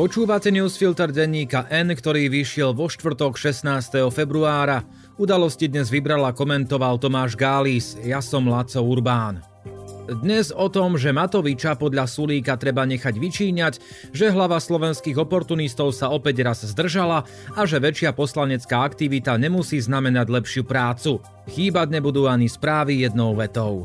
Počúvate newsfilter denníka N, ktorý vyšiel vo štvrtok 16. februára. Udalosti dnes vybral a komentoval Tomáš Gális, ja som Laco Urbán. Dnes o tom, že Matoviča podľa Sulíka treba nechať vyčíňať, že hlava slovenských oportunistov sa opäť raz zdržala a že väčšia poslanecká aktivita nemusí znamenať lepšiu prácu. Chýbať nebudú ani správy jednou vetou.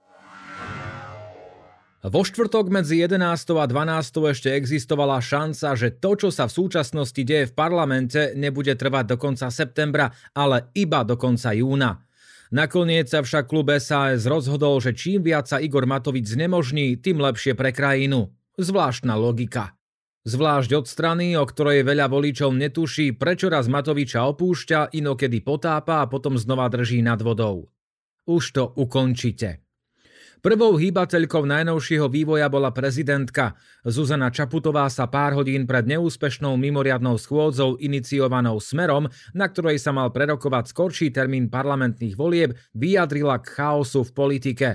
Vo štvrtok medzi 11. a 12. ešte existovala šanca, že to, čo sa v súčasnosti deje v parlamente, nebude trvať do konca septembra, ale iba do konca júna. Nakoniec sa však klub SAS rozhodol, že čím viac sa Igor Matovič znemožní, tým lepšie pre krajinu. Zvláštna logika. Zvlášť od strany, o ktorej veľa voličov netuší, prečo raz Matoviča opúšťa, inokedy potápa a potom znova drží nad vodou. Už to ukončite. Prvou hýbateľkou najnovšieho vývoja bola prezidentka. Zuzana Čaputová sa pár hodín pred neúspešnou mimoriadnou schôdzou iniciovanou Smerom, na ktorej sa mal prerokovať skorší termín parlamentných volieb, vyjadrila k chaosu v politike.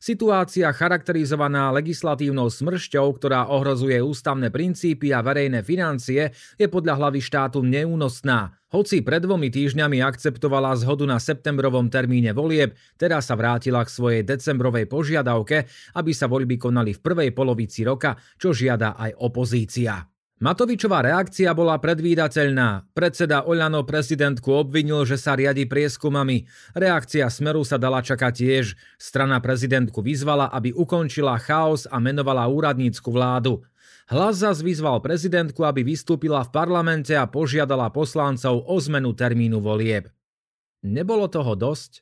Situácia charakterizovaná legislatívnou smršťou, ktorá ohrozuje ústavné princípy a verejné financie, je podľa hlavy štátu neúnosná. Hoci pred dvomi týždňami akceptovala zhodu na septembrovom termíne volieb, teraz sa vrátila k svojej decembrovej požiadavke, aby sa voľby konali v prvej polovici roka, čo žiada aj opozícia. Matovičová reakcia bola predvídateľná. Predseda Oľano prezidentku obvinil, že sa riadi prieskumami. Reakcia Smeru sa dala čakať tiež. Strana prezidentku vyzvala, aby ukončila chaos a menovala úradnícku vládu. Hlas zas vyzval prezidentku, aby vystúpila v parlamente a požiadala poslancov o zmenu termínu volieb. Nebolo toho dosť?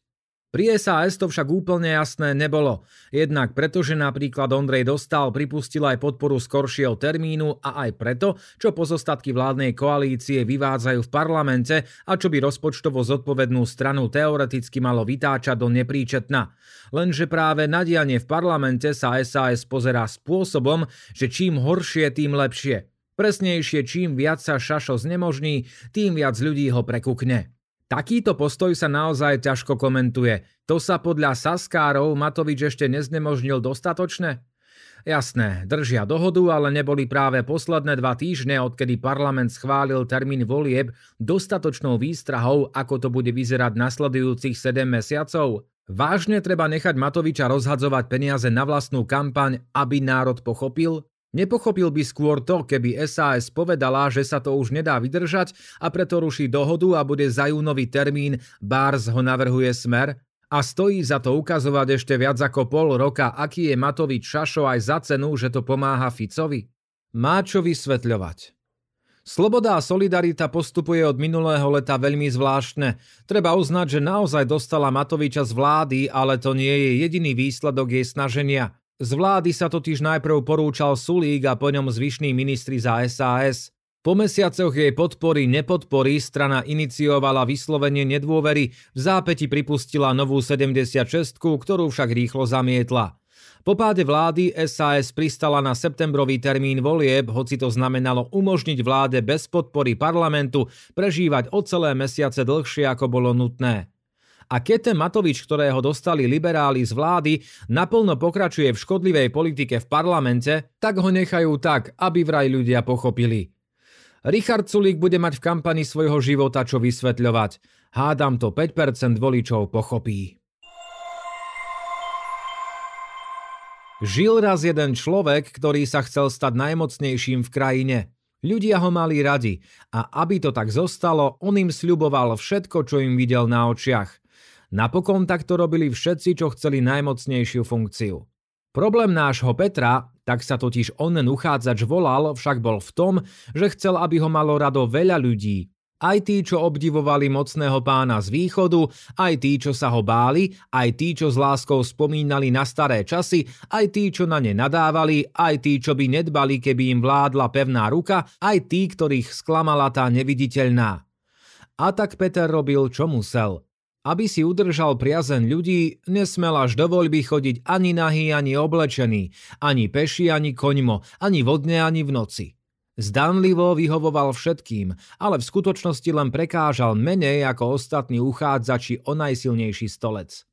Pri SAS to však úplne jasné nebolo. Jednak preto, že napríklad Ondrej Dostal pripustil aj podporu skoršieho termínu a aj preto, čo pozostatky vládnej koalície vyvádzajú v parlamente a čo by rozpočtovo zodpovednú stranu teoreticky malo vytáčať do nepríčetna. Lenže práve na dianie v parlamente sa SAS pozerá spôsobom, že čím horšie, tým lepšie. Presnejšie, čím viac sa Šašo znemožní, tým viac ľudí ho prekukne. Takýto postoj sa naozaj ťažko komentuje. To sa podľa Saskárov Matovič ešte neznemožnil dostatočne? Jasné, držia dohodu, ale neboli práve posledné dva týždne, odkedy parlament schválil termín volieb, dostatočnou výstrahou, ako to bude vyzerať nasledujúcich 7 mesiacov. Vážne treba nechať Matoviča rozhadzovať peniaze na vlastnú kampaň, aby národ pochopil? Nepochopil by skôr to, keby SAS povedala, že sa to už nedá vydržať a preto ruší dohodu a bude za júnový termín, Bars ho navrhuje smer, a stojí za to ukazovať ešte viac ako pol roka, aký je Matovič Šašo aj za cenu, že to pomáha Ficovi? Má čo vysvetľovať. Sloboda a solidarita postupuje od minulého leta veľmi zvláštne. Treba uznať, že naozaj dostala Matoviča z vlády, ale to nie je jediný výsledok jej snaženia. Z vlády sa totiž najprv porúčal Sulík a po ňom zvyšní ministri za SAS. Po mesiacoch jej podpory nepodpory strana iniciovala vyslovenie nedôvery, v zápäti pripustila novú 76, ktorú však rýchlo zamietla. Po páde vlády SAS pristala na septembrový termín volieb, hoci to znamenalo umožniť vláde bez podpory parlamentu prežívať o celé mesiace dlhšie ako bolo nutné. A keď ten Matovič, ktorého dostali liberáli z vlády, naplno pokračuje v škodlivej politike v parlamente, tak ho nechajú tak, aby vraj ľudia pochopili. Richard Sulík bude mať v kampani svojho života čo vysvetľovať. Hádam to 5% voličov pochopí. Žil raz jeden človek, ktorý sa chcel stať najmocnejším v krajine. Ľudia ho mali radi a aby to tak zostalo, on im sľuboval všetko, čo im videl na očiach. Napokon takto robili všetci, čo chceli najmocnejšiu funkciu. Problém nášho Petra, tak sa totiž onen uchádzač volal, však bol v tom, že chcel, aby ho malo rado veľa ľudí. Aj tí, čo obdivovali mocného pána z východu, aj tí, čo sa ho báli, aj tí, čo s láskou spomínali na staré časy, aj tí, čo na ne nadávali, aj tí, čo by nedbali, keby im vládla pevná ruka, aj tí, ktorých sklamala tá neviditeľná. A tak Peter robil, čo musel. Aby si udržal priazen ľudí, nesmel až do voľby chodiť ani nahý, ani oblečený, ani peši, ani koňmo, ani vodne, ani v noci. Zdanlivo vyhovoval všetkým, ale v skutočnosti len prekážal menej ako ostatní uchádzači o najsilnejší stolec.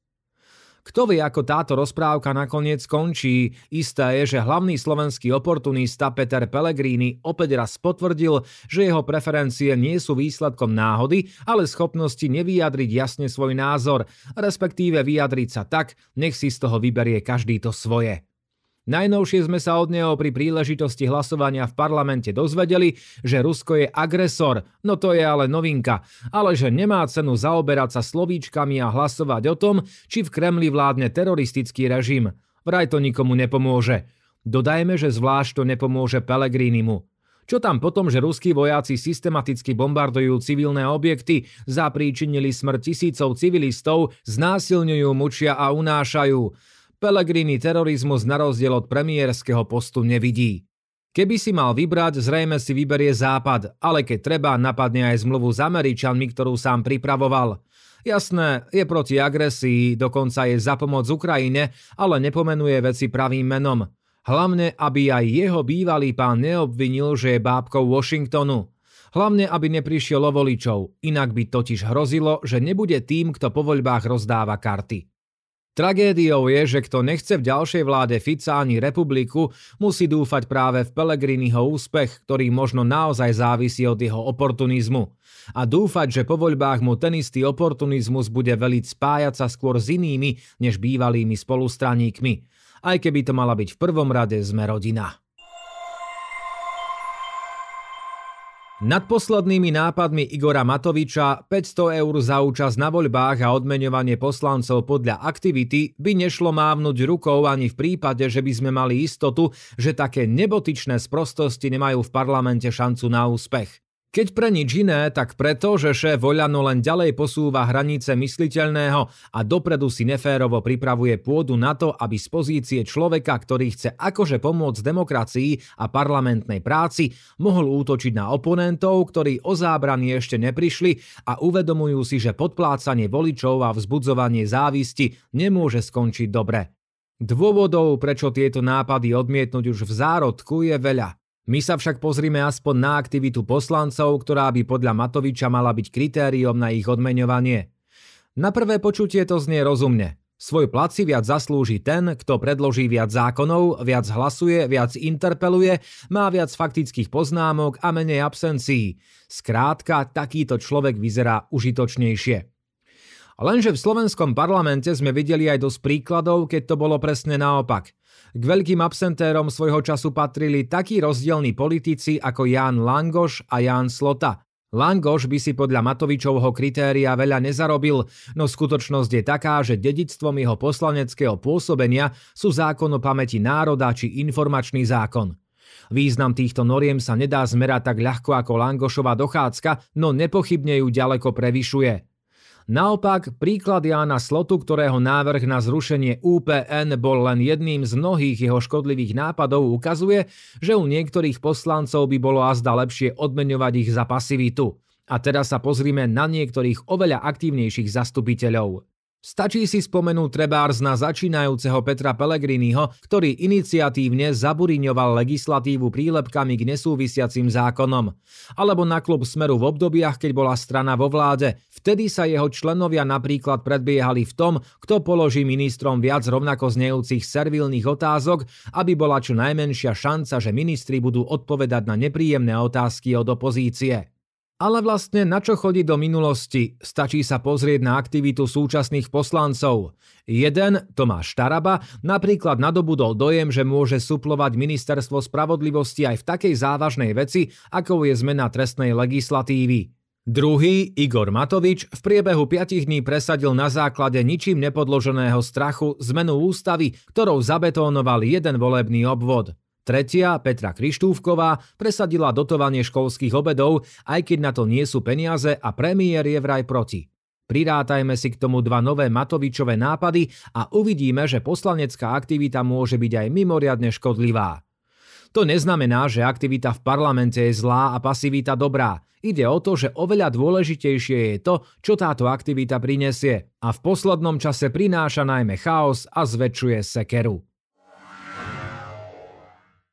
Kto vie, ako táto rozprávka nakoniec skončí, isté je, že hlavný slovenský oportunista Peter Pellegrini opäť raz potvrdil, že jeho preferencie nie sú výsledkom náhody, ale schopnosti nevyjadriť jasne svoj názor, respektíve vyjadriť sa tak, nech si z toho vyberie každý to svoje. Najnovšie sme sa od neho pri príležitosti hlasovania v parlamente dozvedeli, že Rusko je agresor, no to je ale novinka, ale že nemá cenu zaoberať sa slovíčkami a hlasovať o tom, či v Kremli vládne teroristický režim. Vraj to nikomu nepomôže. Dodajme, že zvlášť to nepomôže Pelegrinimu. Čo tam potom, že ruskí vojaci systematicky bombardujú civilné objekty, zapríčinili smrť tisícov civilistov, znásilňujú, mučia a unášajú. Pelegrini terorizmus na rozdiel od premiérskeho postu nevidí. Keby si mal vybrať, zrejme si vyberie Západ, ale keď treba, napadne aj zmluvu s Američanmi, ktorú sám pripravoval. Jasné, je proti agresii, dokonca je za pomoc Ukrajine, ale nepomenuje veci pravým menom. Hlavne, aby aj jeho bývalý pán neobvinil, že je bábkou Washingtonu. Hlavne, aby neprišiel o voličov, inak by totiž hrozilo, že nebude tým, kto po voľbách rozdáva karty. Tragédiou je, že kto nechce v ďalšej vláde Fica ani republiku, musí dúfať práve v Pelegriniho úspech, ktorý možno naozaj závisí od jeho oportunizmu. A dúfať, že po voľbách mu ten istý oportunizmus bude veliť spájať sa skôr s inými, než bývalými spolustraníkmi. Aj keby to mala byť v prvom rade sme rodina. Nad poslednými nápadmi Igora Matoviča 500 eur za účasť na voľbách a odmeňovanie poslancov podľa aktivity by nešlo mávnuť rukou ani v prípade, že by sme mali istotu, že také nebotičné sprostosti nemajú v parlamente šancu na úspech. Keď pre nič iné, tak preto, že šéf Voľano len ďalej posúva hranice mysliteľného a dopredu si neférovo pripravuje pôdu na to, aby z pozície človeka, ktorý chce akože pomôcť demokracii a parlamentnej práci, mohol útočiť na oponentov, ktorí o zábrany ešte neprišli a uvedomujú si, že podplácanie voličov a vzbudzovanie závisti nemôže skončiť dobre. Dôvodov, prečo tieto nápady odmietnúť už v zárodku, je veľa. My sa však pozrime aspoň na aktivitu poslancov, ktorá by podľa Matoviča mala byť kritériom na ich odmeňovanie. Na prvé počutie to znie rozumne. Svoj plat si viac zaslúži ten, kto predloží viac zákonov, viac hlasuje, viac interpeluje, má viac faktických poznámok a menej absencií. Skrátka, takýto človek vyzerá užitočnejšie. Lenže v slovenskom parlamente sme videli aj dosť príkladov, keď to bolo presne naopak – k veľkým absentérom svojho času patrili takí rozdielni politici ako Ján Langoš a Ján Slota. Langoš by si podľa Matovičovho kritéria veľa nezarobil, no skutočnosť je taká, že dedictvom jeho poslaneckého pôsobenia sú zákon o pamäti národa či informačný zákon. Význam týchto noriem sa nedá zmerať tak ľahko ako Langošova dochádzka, no nepochybne ju ďaleko prevyšuje. Naopak, príklad Jána Slotu, ktorého návrh na zrušenie UPN bol len jedným z mnohých jeho škodlivých nápadov, ukazuje, že u niektorých poslancov by bolo azda lepšie odmeňovať ich za pasivitu. A teraz sa pozrime na niektorých oveľa aktívnejších zastupiteľov. Stačí si spomenúť trebárs na začínajúceho Petra Pellegriniho, ktorý iniciatívne zaburiňoval legislatívu prílepkami k nesúvisiacim zákonom. Alebo na klub Smeru v obdobiach, keď bola strana vo vláde. Vtedy sa jeho členovia napríklad predbiehali v tom, kto položí ministrom viac rovnako znejúcich servilných otázok, aby bola čo najmenšia šanca, že ministri budú odpovedať na nepríjemné otázky od opozície. Ale vlastne na čo chodí do minulosti? Stačí sa pozrieť na aktivitu súčasných poslancov. Jeden, Tomáš Taraba, napríklad nadobudol dojem, že môže suplovať ministerstvo spravodlivosti aj v takej závažnej veci, ako je zmena trestnej legislatívy. Druhý, Igor Matovič, v priebehu 5 dní presadil na základe ničím nepodloženého strachu zmenu ústavy, ktorou zabetónoval jeden volebný obvod. Tretia, Petra Krištúvková, presadila dotovanie školských obedov, aj keď na to nie sú peniaze a premiér je vraj proti. Prirátajme si k tomu dva nové Matovičové nápady a uvidíme, že poslanecká aktivita môže byť aj mimoriadne škodlivá. To neznamená, že aktivita v parlamente je zlá a pasivita dobrá. Ide o to, že oveľa dôležitejšie je to, čo táto aktivita prinesie a v poslednom čase prináša najmä chaos a zväčšuje sekeru.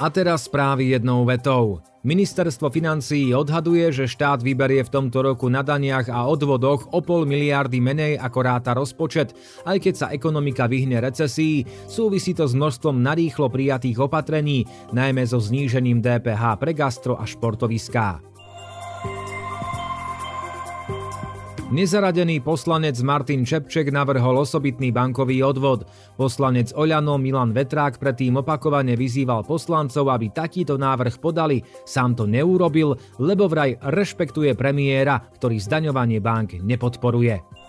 A teraz správy jednou vetou. Ministerstvo financií odhaduje, že štát vyberie v tomto roku na daniach a odvodoch o pol miliardy menej ako ráta rozpočet, aj keď sa ekonomika vyhne recesii, súvisí to s množstvom narýchlo prijatých opatrení, najmä so znížením DPH pre gastro a športoviská. Nezaradený poslanec Martin Čepček navrhol osobitný bankový odvod. Poslanec Oľano Milan Vetrák predtým opakovane vyzýval poslancov, aby takýto návrh podali. Sám to neurobil, lebo vraj rešpektuje premiéra, ktorý zdaňovanie bank nepodporuje.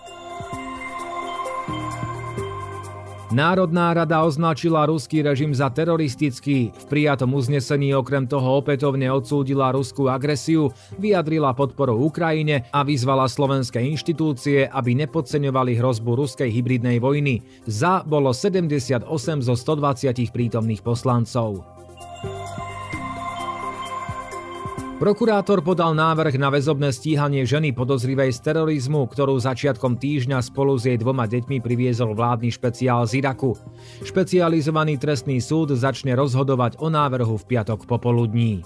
Národná rada označila ruský režim za teroristický. V prijatom uznesení okrem toho opätovne odsúdila ruskú agresiu, vyjadrila podporu Ukrajine a vyzvala slovenské inštitúcie, aby nepodceňovali hrozbu ruskej hybridnej vojny. Za bolo 78 zo 120 prítomných poslancov. Prokurátor podal návrh na väzobné stíhanie ženy podozrivej z terorizmu, ktorú začiatkom týždňa spolu s jej dvoma deťmi priviezol vládny špeciál z Iraku. Špecializovaný trestný súd začne rozhodovať o návrhu v piatok popoludní.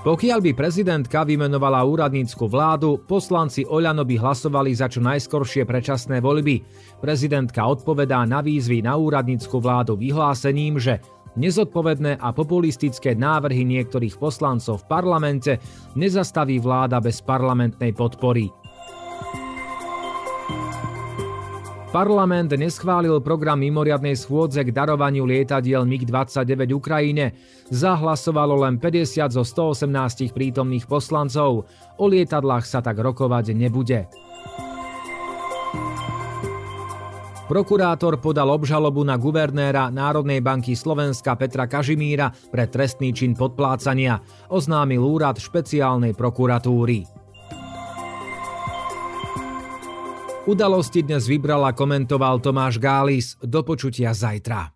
Pokiaľ by prezidentka vymenovala úradnícku vládu, poslanci Oľano by hlasovali za čo najskoršie predčasné voľby. Prezidentka odpovedá na výzvy na úradnícku vládu vyhlásením, že Nezodpovedné a populistické návrhy niektorých poslancov v parlamente nezastaví vláda bez parlamentnej podpory. Parlament neschválil program mimoriadnej schôdze k darovaniu lietadiel MiG-29 Ukrajine. Zahlasovalo len 50 zo 118 prítomných poslancov. O lietadlách sa tak rokovať nebude. Prokurátor podal obžalobu na guvernéra Národnej banky Slovenska Petra Kažimíra pre trestný čin podplácania, oznámil úrad špeciálnej prokuratúry. Udalosti dnes vybral a komentoval Tomáš Gális. Do počutia zajtra.